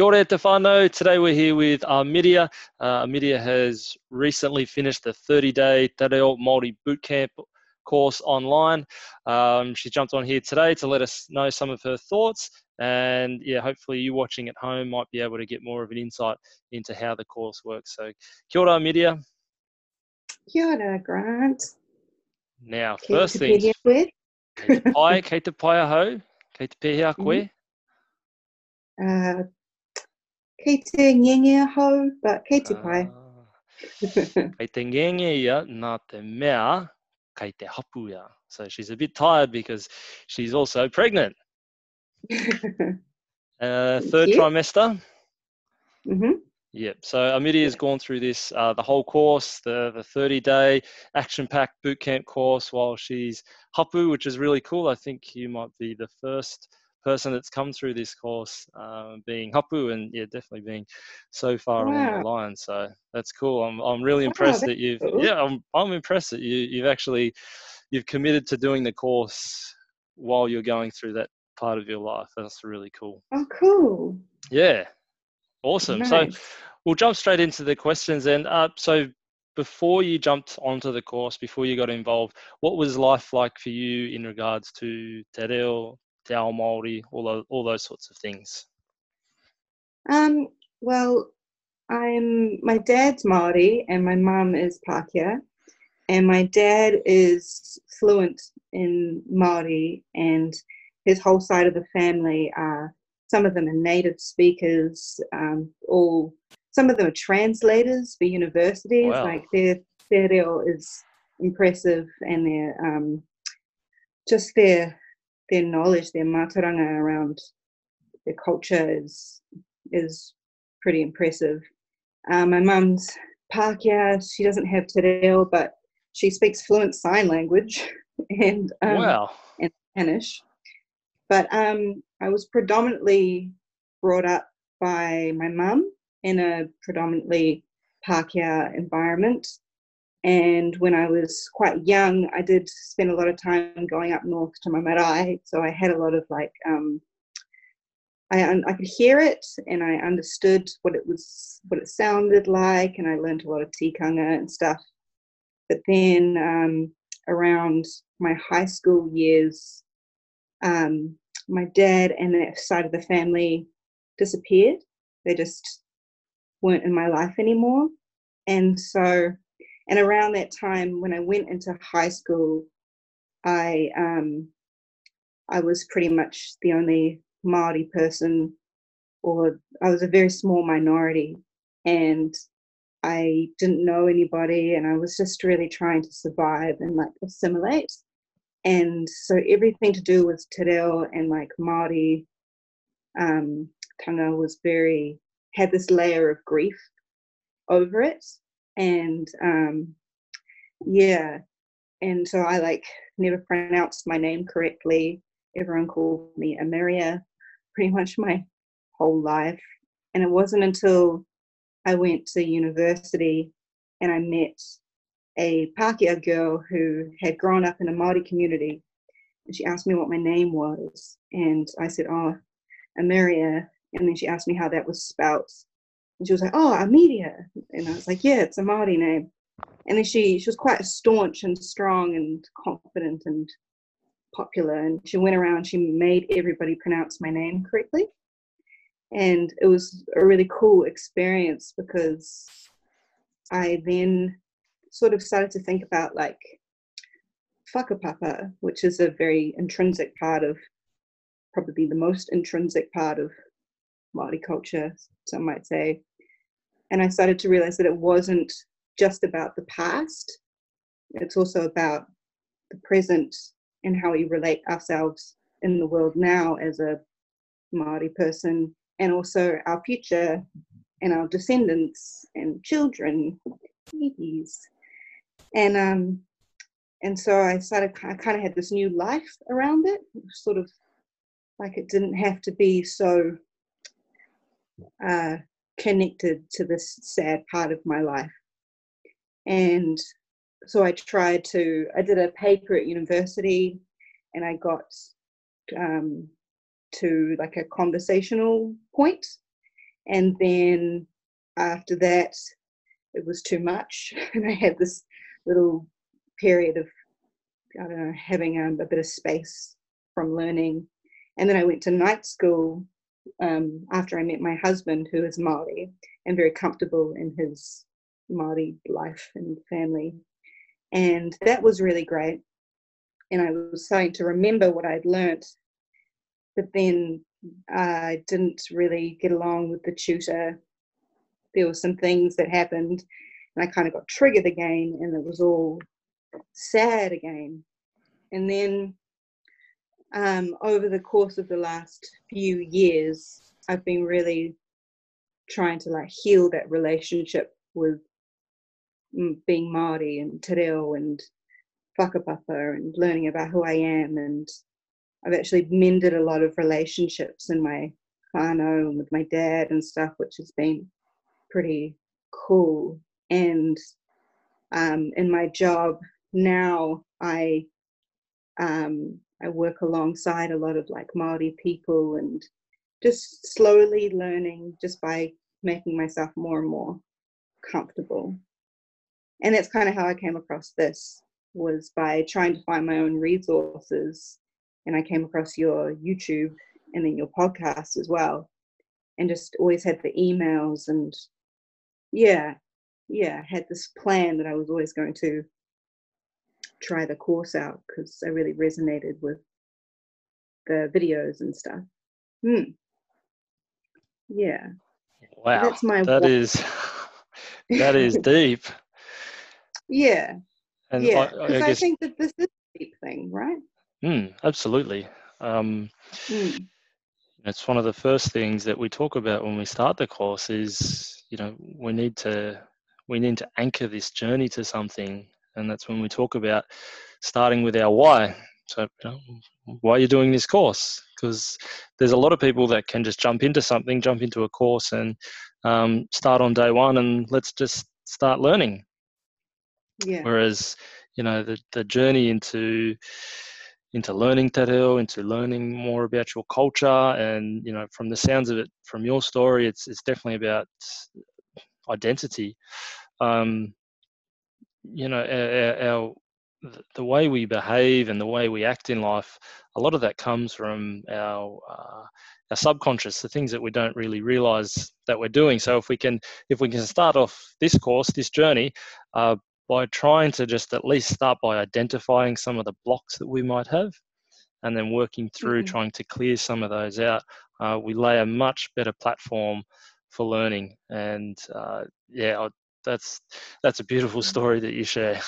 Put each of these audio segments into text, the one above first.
Kia ora te whānau. Today we're here with Armidia. Uh, Armidia has recently finished the 30-day Te Reo Māori Bootcamp course online. Um, she jumped on here today to let us know some of her thoughts and yeah, hopefully you watching at home might be able to get more of an insight into how the course works. So kia ora, Armidia. Kia ora, Grant. Now, first thing, kei te pai, kei te pai ahau, kei te pehea koe. Uh, te ngenge ahau, but te pai. Uh, kei te ngenge ia, nā te mea, hapu ia. So she's a bit tired because she's also pregnant. uh, third trimester. Mm-hmm. Yep. So Amity has gone through this uh, the whole course, the the 30 day action packed bootcamp course while she's hapu, which is really cool. I think you might be the first person that's come through this course um, being hapu and yeah definitely being so far wow. along the line so that's cool i'm, I'm really impressed that you've cool. yeah I'm, I'm impressed that you, you've actually you've committed to doing the course while you're going through that part of your life. That's really cool. Oh, cool. Yeah, awesome. Nice. So we'll jump straight into the questions. And uh, so before you jumped onto the course, before you got involved, what was life like for you in regards to te reo, ao Māori, all those, all those sorts of things? Um, well, I'm my dad's Māori and my mum is Pākehā. And my dad is fluent in Māori and his whole side of the family are some of them are native speakers, um, all some of them are translators for universities. Wow. Like their their reo is impressive, and their um, just their their knowledge, their mātauranga around their culture is is pretty impressive. Um, my mum's Pākehā, she doesn't have te reo, but she speaks fluent sign language and um, wow. and Spanish. But um, I was predominantly brought up by my mum in a predominantly Pākehā environment. And when I was quite young, I did spend a lot of time going up north to my marae. So I had a lot of like, um, I, I could hear it and I understood what it was, what it sounded like, and I learned a lot of tikanga and stuff. But then um, around my high school years, um, my dad and that side of the family disappeared. They just weren't in my life anymore. And so, and around that time when I went into high school, I um, I was pretty much the only Maori person, or I was a very small minority, and I didn't know anybody, and I was just really trying to survive and like assimilate. And so everything to do with te reo and like Māori um, tanga was very had this layer of grief over it, and um, yeah, and so I like never pronounced my name correctly. Everyone called me Ameria pretty much my whole life, and it wasn't until I went to university and I met a Pākehā girl who had grown up in a Māori community. And she asked me what my name was. And I said, Oh, Ameria. And then she asked me how that was spelt. And she was like, Oh, Amelia. And I was like, Yeah, it's a Māori name. And then she, she was quite staunch and strong and confident and popular. And she went around, she made everybody pronounce my name correctly. And it was a really cool experience because I then sort of started to think about like whakapapa, which is a very intrinsic part of, probably the most intrinsic part of Māori culture, some might say. And I started to realize that it wasn't just about the past, it's also about the present and how we relate ourselves in the world now as a Māori person, and also our future and our descendants and children, babies. And um and so I started I kind of had this new life around it, sort of like it didn't have to be so uh, connected to this sad part of my life. And so I tried to I did a paper at university, and I got um, to like a conversational point, And then after that, it was too much. And I had this little period of, I don't know, having a, a bit of space from learning. And then I went to night school um, after I met my husband, who is Maori and very comfortable in his Maori life and family. And that was really great. And I was starting to remember what I'd learnt, but then I didn't really get along with the tutor. There were some things that happened, and I kind of got triggered again, and it was all sad again. And then um, over the course of the last few years, I've been really trying to like heal that relationship with being Māori and te reo and whakapapa and learning about who I am. And I've actually mended a lot of relationships in my whānau and with my dad and stuff, which has been pretty cool. And um, in my job now, I um, I work alongside a lot of like Maori people and just slowly learning just by making myself more and more comfortable. And that's kind of how I came across this was by trying to find my own resources and I came across your YouTube and then your podcast as well and just always had the emails and yeah yeah had this plan that I was always going to try the course out because I really resonated with the videos and stuff. Hmm. Yeah. Wow. That's my that is, that is deep. Yeah. And yeah. Because I, I, I, think that this is a deep thing, right? Mm, absolutely. Um, mm. It's one of the first things that we talk about when we start the course is, you know, we need to we need to anchor this journey to something and that's when we talk about starting with our why. So, you know, why are you doing this course? Because there's a lot of people that can just jump into something, jump into a course, and um, start on day one, and let's just start learning. Yeah. Whereas, you know, the the journey into into learning te reo, into learning more about your culture, and you know, from the sounds of it, from your story, it's it's definitely about identity. Um, you know our, our, the way we behave and the way we act in life a lot of that comes from our uh, our subconscious the things that we don't really realize that we're doing so if we can if we can start off this course this journey uh, by trying to just at least start by identifying some of the blocks that we might have and then working through mm-hmm. trying to clear some of those out uh, we lay a much better platform for learning and uh, yeah that's that's a beautiful story that you share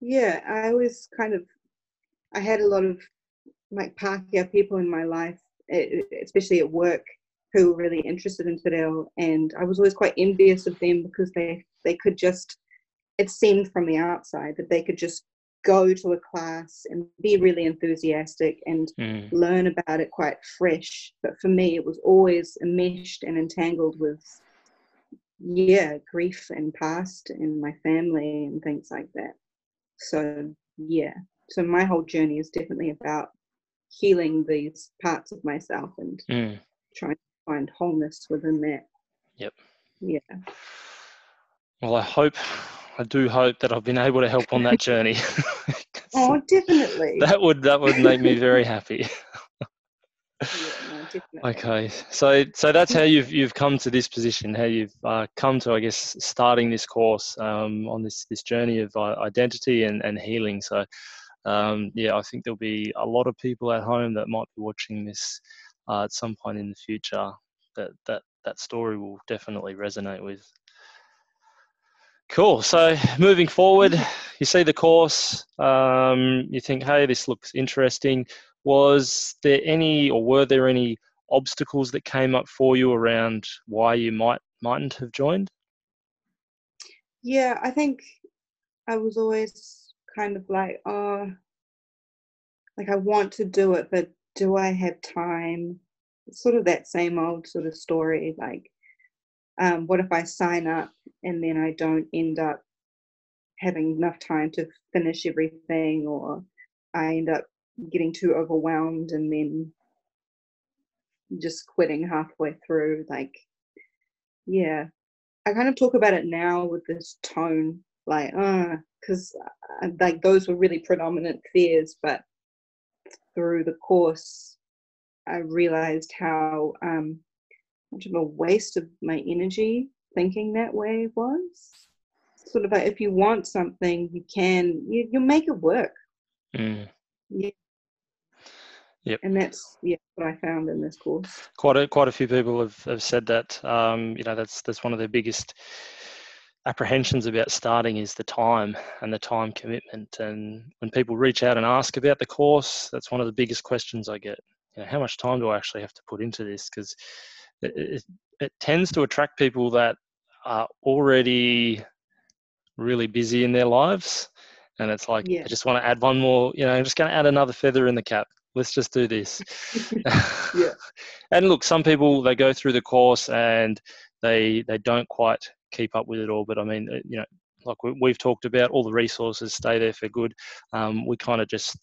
yeah i was kind of i had a lot of like Pākehā people in my life especially at work who were really interested in te reo and i was always quite envious of them because they they could just it seemed from the outside that they could just go to a class and be really enthusiastic and mm. learn about it quite fresh but for me it was always enmeshed and entangled with yeah grief and past and my family and things like that. So yeah. So my whole journey is definitely about healing these parts of myself and mm. trying to find wholeness within that. Yep. Yeah. Well i hope i do hope that i've been able to help on that journey. Oh definitely. That would that would make me very happy Okay, so so that's how you've you've come to this position. How you've uh, come to, I guess, starting this course um, on this this journey of uh, identity and and healing. So, um, yeah, I think there'll be a lot of people at home that might be watching this uh, at some point in the future. That that that story will definitely resonate with. Cool. So moving forward, you see the course, um, you think, hey, this looks interesting was there any or were there any obstacles that came up for you around why you might mightn't have joined? Yeah, I think I was always kind of like, oh, like I want to do it, but do I have time? It's sort of that same old sort of story. Like, um, what if I sign up and then I don't end up having enough time to finish everything, or I end up getting too overwhelmed and then just quitting halfway through. Like, yeah, I kind of talk about it now with this tone, like, uh, because like those were really predominant fears, but through the course, I realized how um, much of a waste of my energy thinking that way was. Sort of like if you want something, you can you you make it work. Mm. Yeah. Yep. And that's yeah what I found in this course. Quite a quite a few people have, have said that. Um, you know, that's that's one of their biggest apprehensions about starting is the time and the time commitment. And when people reach out and ask about the course, that's one of the biggest questions I get. You know, how much time do I actually have to put into this? Because it, it, it tends to attract people that are already really busy in their lives and it's like yeah. i just want to add one more you know i'm just going to add another feather in the cap let's just do this. Yeah. And look some people they go through the course and they they don't quite keep up with it all but i mean uh, you know like we, have talked about all the resources stay there for good. Um, we kind of just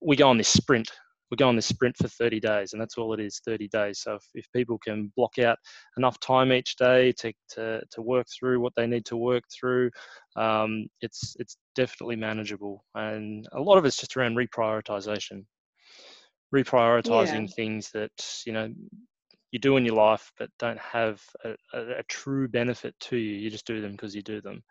we go on this sprint. We go on this sprint for 30 days and that's all it is 30 days. So if, if people can block out enough time each day to, to, to work through what they need to work through um, it's it's definitely manageable. And a lot of it's just around reprioritization reprioritizing yeah. things that you know you do in your life but don't have a, a, a true benefit to you you just do them because you do them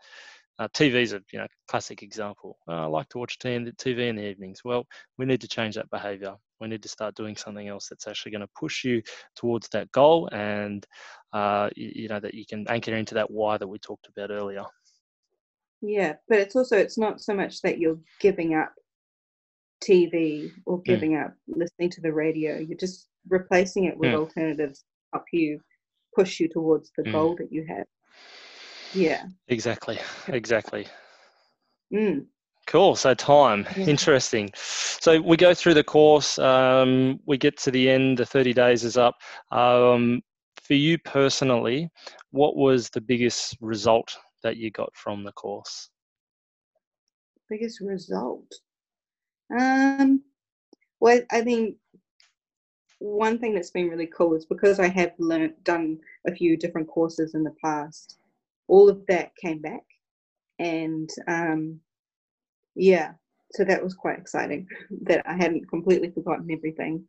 uh, TV is a you know classic example. Oh, I like to watch TV in the evenings. Well, we need to change that behaviour. We need to start doing something else that's actually going to push you towards that goal, and uh, you, you know that you can anchor into that why that we talked about earlier. Yeah, but it's also it's not so much that you're giving up TV or hmm. giving mm. up listening to the radio. You're just replacing it with mm. alternatives help you push you towards the mm. goal that you have. Yeah. Exactly. Exactly. Mm. Cool. So time, yeah. interesting. So we go through the course. Um, we get to the end. The thirty days is up. Um, for you personally, what was the biggest result that you got from the course? Biggest result. Um. Well, I think one thing that's been really cool is because I have learned done a few different courses in the past all of that came back and um, yeah so that was quite exciting that i hadn't completely forgotten everything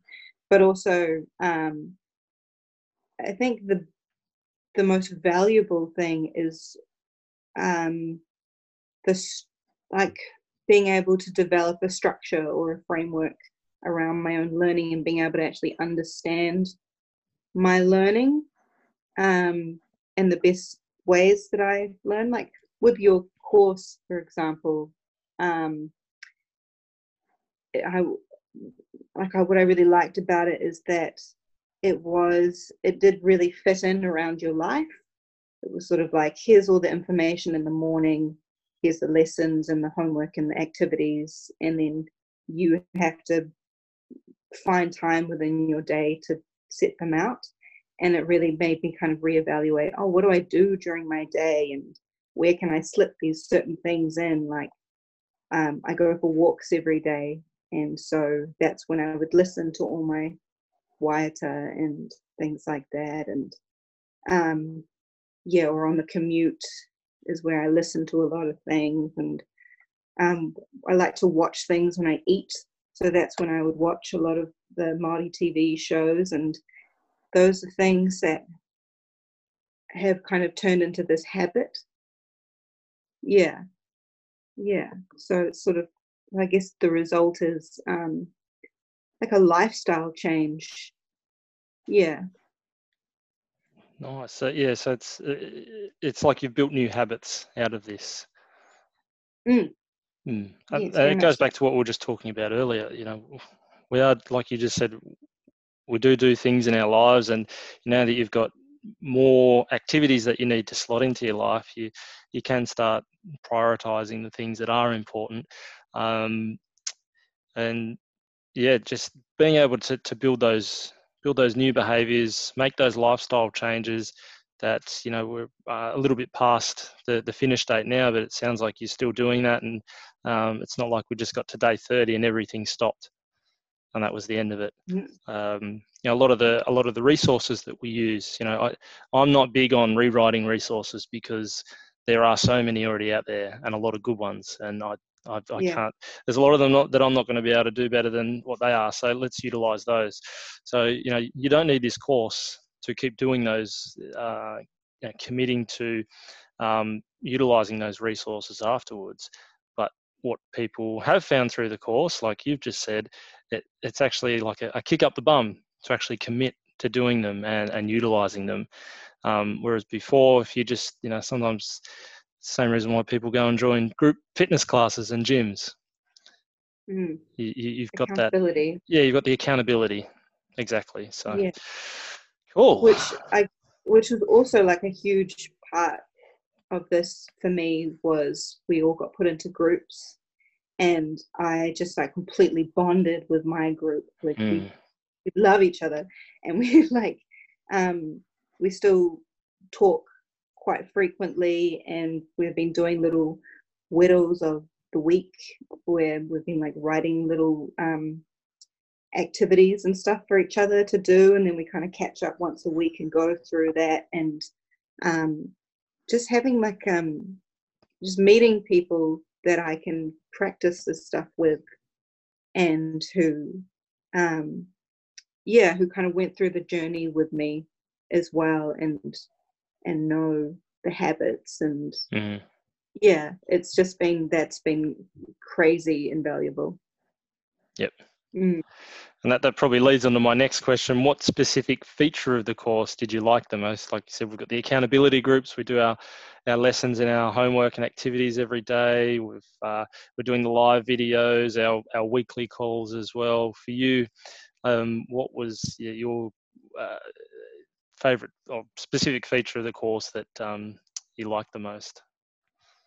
but also um, i think the the most valuable thing is um, this like being able to develop a structure or a framework around my own learning and being able to actually understand my learning um, and the best ways that I learn. Like with your course, for example, um, I like I, what I really liked about it is that it was it did really fit in around your life. It was sort of like here's all the information in the morning, here's the lessons and the homework and the activities, and then you have to find time within your day to set them out. And it really made me kind of reevaluate oh what do i do during my day? And where can i slip these certain things in? Like um, i go for walks every day. And so that's when i would listen to all my Waiata and things like that. And um, yeah or on the commute is where i listen to a lot of things and um, i like to watch things when i eat so that's when i would watch a lot of the Māori TV shows and those are things that have kind of turned into this habit. Yeah. Yeah. So it's sort of, I guess the result is um, like a lifestyle change. Yeah. Nice. So yeah, so it's uh, it's like you've built new habits out of this. Mm. Mm. and, and it goes back to what we were just talking about earlier. You know, we are like you just said, we do do things in our lives and now that you've got more activities that you need to slot into your life you you can start prioritizing the things that are important um, and yeah just being able to, to build those build those new behaviors make those lifestyle changes that you know we're uh, a little bit past the, the finish date now but it sounds like you're still doing that and um, it's not like we just got to day 30 and everything stopped and that was the end of it. Mm. Um, you know a lot of the a lot of the resources that we use you know I, i'm not big on rewriting resources because there are so many already out there and a lot of good ones and i I, I yeah. can't. There's a lot of them not, that I'm not going to be able to do better than what they are. So let's utilize those. So you know, you don't need this course to keep doing those, uh, you know, committing to um, utilizing those resources afterwards. But what people have found through the course, like you've just said, it, it's actually like a, a, kick up the bum to actually commit to doing them and, and utilizing them. Um, whereas before, if you just, you know, sometimes same reason why people go and join group fitness classes and gyms. Mm. You, have got that. Yeah, you've got the accountability. Exactly. So, yeah. cool. Which I, which was also like a huge part of this for me was we all got put into groups and I just like completely bonded with my group. Like mm. we, we love each other and we like um we still talk quite frequently and we've been doing little whittles of the week where we've been like writing little um activities and stuff for each other to do and then we kind of catch up once a week and go through that and um just having like um just meeting people that I can practice this stuff with and who um yeah who kind of went through the journey with me as well and and know the habits and mm. yeah it's just been that's been crazy invaluable yep mm. And that, that probably leads on to my next question. What specific feature of the course did you like the most? Like you said, we've got the accountability groups. We do our, our lessons and our homework and activities every day. We've, uh, we're doing the live videos, our, our weekly calls as well. For you, um, what was yeah, your uh, favorite or specific feature of the course that um, you liked the most?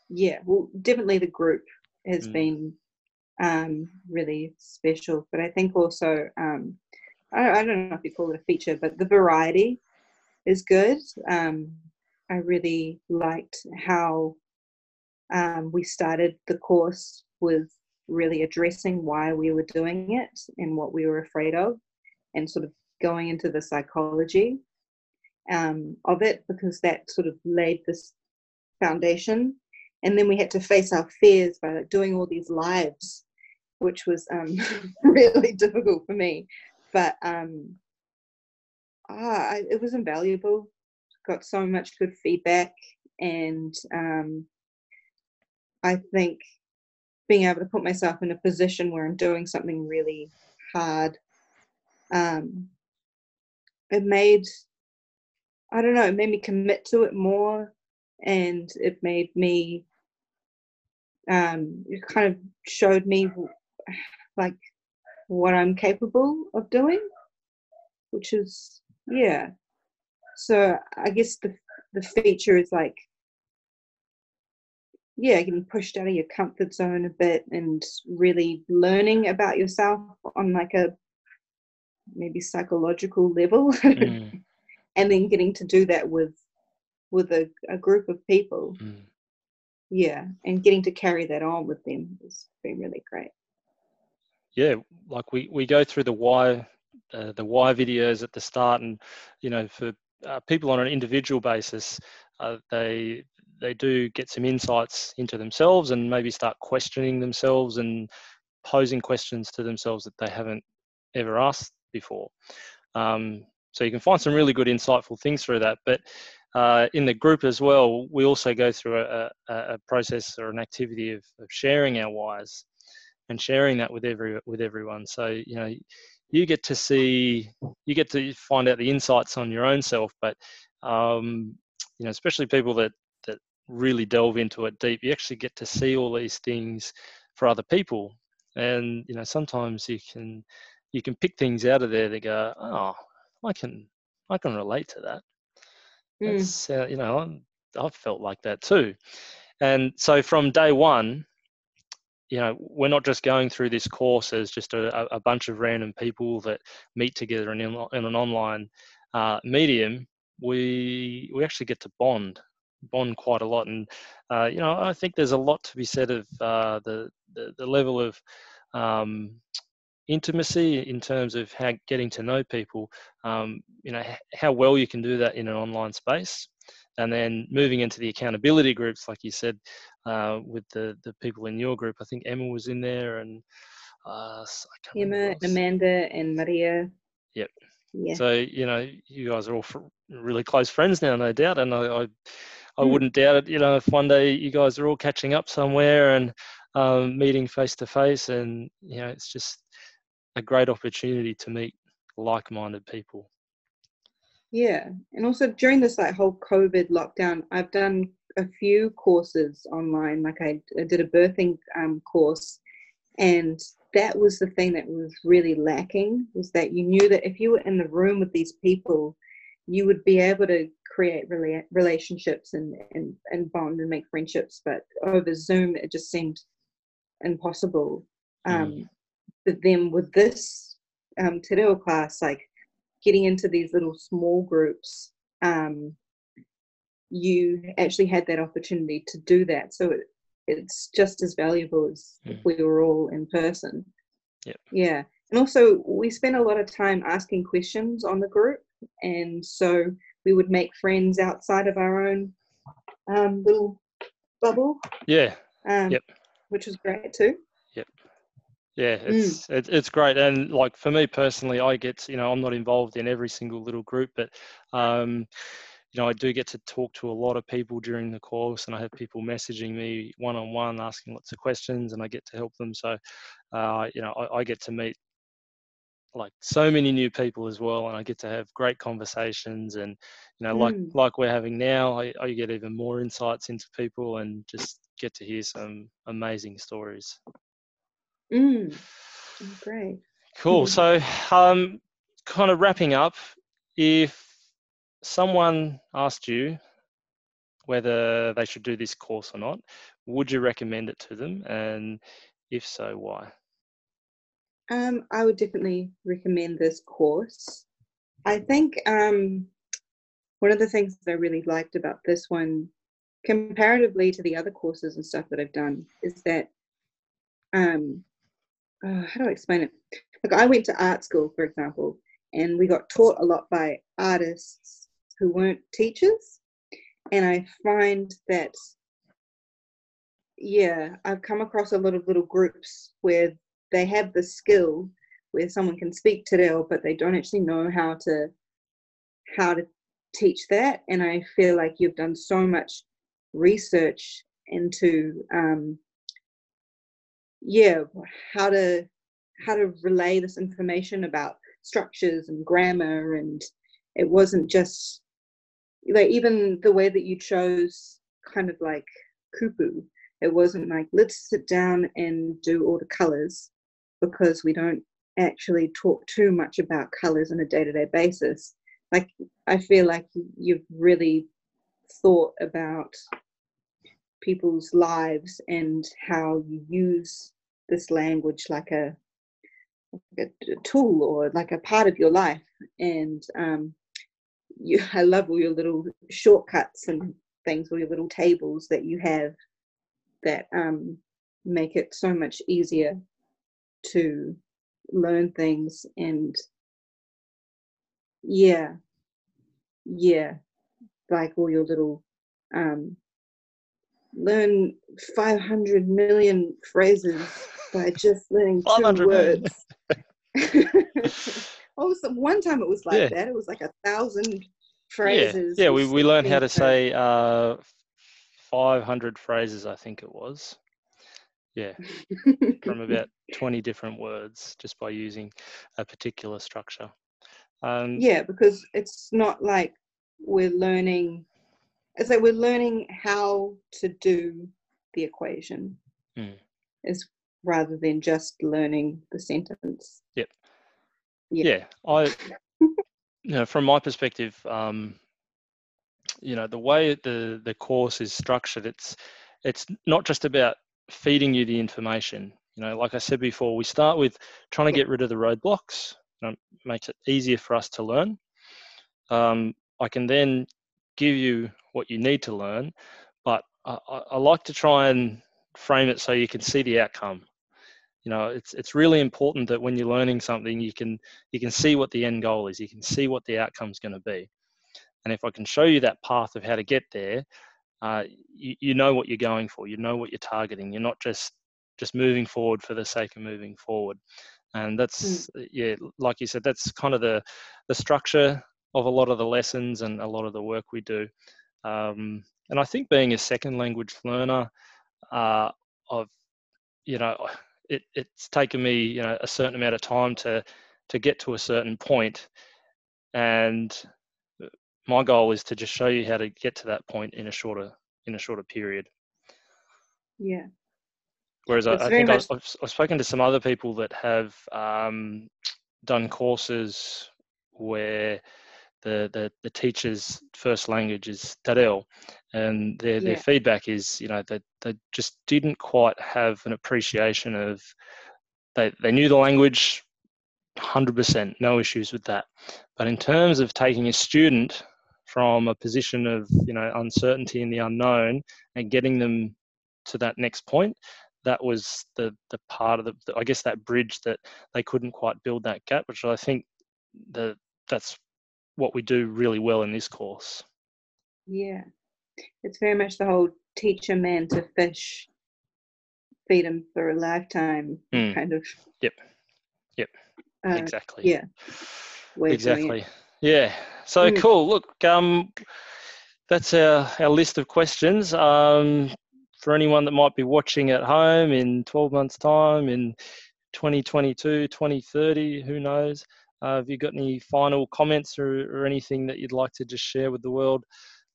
Yeah, well, definitely the group has mm. been um, really special. But I think also, um, I, I, don't know if you call it a feature, but the variety is good. Um, I really liked how um, we started the course with really addressing why we were doing it and what we were afraid of, and sort of going into the psychology um, of it because that sort of laid this foundation and then we had to face our fears by like doing all these lives which was um, really difficult for me. But um, ah, I, it was invaluable. Got so much good feedback, and um, I think being able to put myself in a position where I'm doing something really hard, um, it made I don't know, it made me commit to it more, and it made me um, it kind of showed me like what I'm capable of doing, which is yeah. So I guess the the feature is like yeah, getting pushed out of your comfort zone a bit and really learning about yourself on like a maybe psychological level mm. And then getting to do that with with a, a group of people mm. yeah and getting to carry that on with them has been really great yeah, like we, we go through the why uh, the why videos at the start, and you know for uh, people on an individual basis, uh, they they do get some insights into themselves and maybe start questioning themselves and posing questions to themselves that they haven't ever asked before. Um, so you can find some really good insightful things through that. But uh, in the group as well, we also go through a, a, process or an activity of, of sharing our whys and sharing that with every with everyone. So you know, you get to see, you get to find out the insights on your own self. But um, you know, especially people that that really delve into it deep, you actually get to see all these things for other people. And you know, sometimes you can you can pick things out of there that go, oh, I can I can relate to that. Mm. Uh, you know, I'm, I've felt like that too. And so from day one, you know, we're not just going through this course as just a, a bunch of random people that meet together in, in an online uh, medium. We we actually get to bond, bond quite a lot, and uh, you know, I think there's a lot to be said of uh, the, the, the level of um, intimacy in terms of how getting to know people um, you know how well you can do that in an online space. And then moving into the accountability groups like you said uh, with the the people in your group. I think emma was in there and uh, emma amanda and maria. Yep. Yeah. so you know you guys are all really close friends now no doubt. And i i, I mm. wouldn't doubt it you know if one day you guys are all catching up somewhere and um, meeting face to face and you know it's just a great opportunity to meet like-minded people. Yeah and also during this like whole covid lockdown i've done a few courses online like i, I did a birthing um, course and that was the thing that was really lacking was that you knew that if you were in the room with these people you would be able to create rela- relationships and, and and bond and make friendships but over zoom it just seemed impossible. Um, mm but then with this um, te reo class, like getting into these little small groups, um, you actually had that opportunity to do that. So it, it's just as valuable as mm. if we were all in person. Yep. Yeah. And also, we spent a lot of time asking questions on the group. And so we would make friends outside of our own um, little bubble. Yeah. Um, yep. Which was great too. Yeah, it's mm. it's great, and like for me personally, I get you know I'm not involved in every single little group, but um, you know I do get to talk to a lot of people during the course, and I have people messaging me one on one, asking lots of questions, and I get to help them. So, uh, you know, I, I get to meet like so many new people as well and i get to have great conversations and you know like mm. like we're having now I, I, get even more insights into people and just get to hear some amazing stories Mm. Oh, great. Cool. So, um, kind of wrapping up, if someone asked you whether they should do this course or not, would you recommend it to them? And if so, why? Um, I would definitely recommend this course. I think um, one of the things that I really liked about this one, comparatively to the other courses and stuff that I've done, is that um, uh, how do I explain it? Like I went to art school, for example, and we got taught a lot by artists who weren't teachers. And I find that, yeah, I've come across a lot of little groups where they have the skill where someone can speak te reo, but they don't actually know how to how to teach that. And I feel like you've done so much research into um, yeah how to how to relay this information about structures and grammar and it wasn't just like even the way that you chose kind of like kupu it wasn't like let's sit down and do all the colors because we don't actually talk too much about colors on a day-to-day basis. Like i feel like you've really thought about people's lives and how you use this language like a, like a tool or like a part of your life. And um, you, I love all your little shortcuts and things, all your little tables that you have that um, make it so much easier to learn things and yeah yeah like all your little um learn 500 million phrases by just learning two words. oh, so one time it was like yeah. that. It was like a thousand phrases. Yeah, yeah we, we learned how to say uh, 500 phrases, I think it was. Yeah, from about 20 different words just by using a particular structure. Um, yeah, because it's not like we're learning, it's like we're learning how to do the equation. Mm. Is rather than just learning the sentence. Yep. Yeah, yeah I, you know, from my perspective, um, you know, the way the the course is structured, it's it's not just about feeding you the information. You know, like I said before, we start with trying to get rid of the roadblocks. You know, makes it easier for us to learn. Um, I can then give you what you need to learn, but I, I, like to try and frame it so you can see the outcome. You know it's it's really important that when you're learning something you can you can see what the end goal is you can see what the outcome's going to be. And if i can show you that path of how to get there uh, you, you know what you're going for you know what you're targeting. You're not just just moving forward for the sake of moving forward. And that's mm. yeah like you said that's kind of the the structure of a lot of the lessons and a lot of the work we do. Um, and i think being a second language learner uh, of you know it, it's taken me you know a certain amount of time to to get to a certain point. And uh, my goal is to just show you how to get to that point in a shorter in a shorter period. Yeah. Whereas I, I, think much... I've, I've, spoken to some other people that have um, done courses where the, the, the teacher's first language is Te and their, yeah. their feedback is, you know, that they just didn't quite have an appreciation of, they, they knew the language 100%, no issues with that. But in terms of taking a student from a position of, you know, uncertainty in the unknown and getting them to that next point, that was the the part of the, I guess that bridge that they couldn't quite build that gap, which I think the that's what we do really well in this course. Yeah, it's very much the whole teach a man to fish, feed him for a lifetime mm. kind of. Yep. Yep. Uh, exactly. Yeah. Exactly. Yeah. So mm. cool. Look, um, that's our, our list of questions. Um, for anyone that might be watching at home in 12 months' time, in 2022, 2030, who knows? Uh, have you got any final comments or, or, anything that you'd like to just share with the world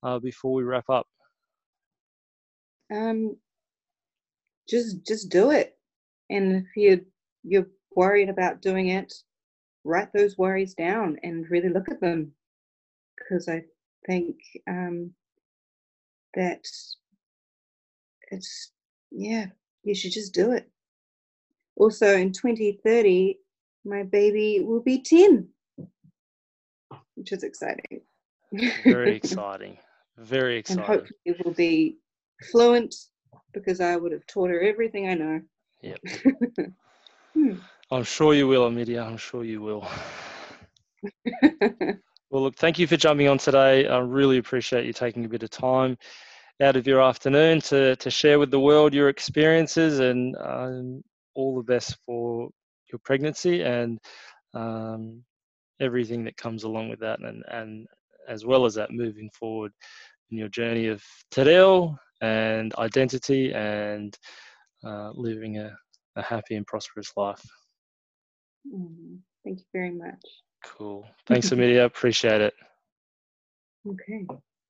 uh, before we wrap up? Um, just just do it, and if you you're worried about doing it, write those worries down and really look at them, because I think um, that it's yeah you should just do it. Also, in 2030, my baby will be 10, which is exciting. Very exciting. Very exciting. And hopefully it will be fluent because I would have taught her everything I know. Yep. hmm. I'm sure you will, Amidia. I'm sure you will. well, look, thank you for jumping on today. I really appreciate you taking a bit of time out of your afternoon to, to share with the world your experiences and um, all the best for your pregnancy and um, everything that comes along with that, and, and as well as that, moving forward in your journey of te reo and identity and uh, living a, a happy and prosperous life. Mm, thank you very much. Cool. Thanks, Amidia. Appreciate it. Okay.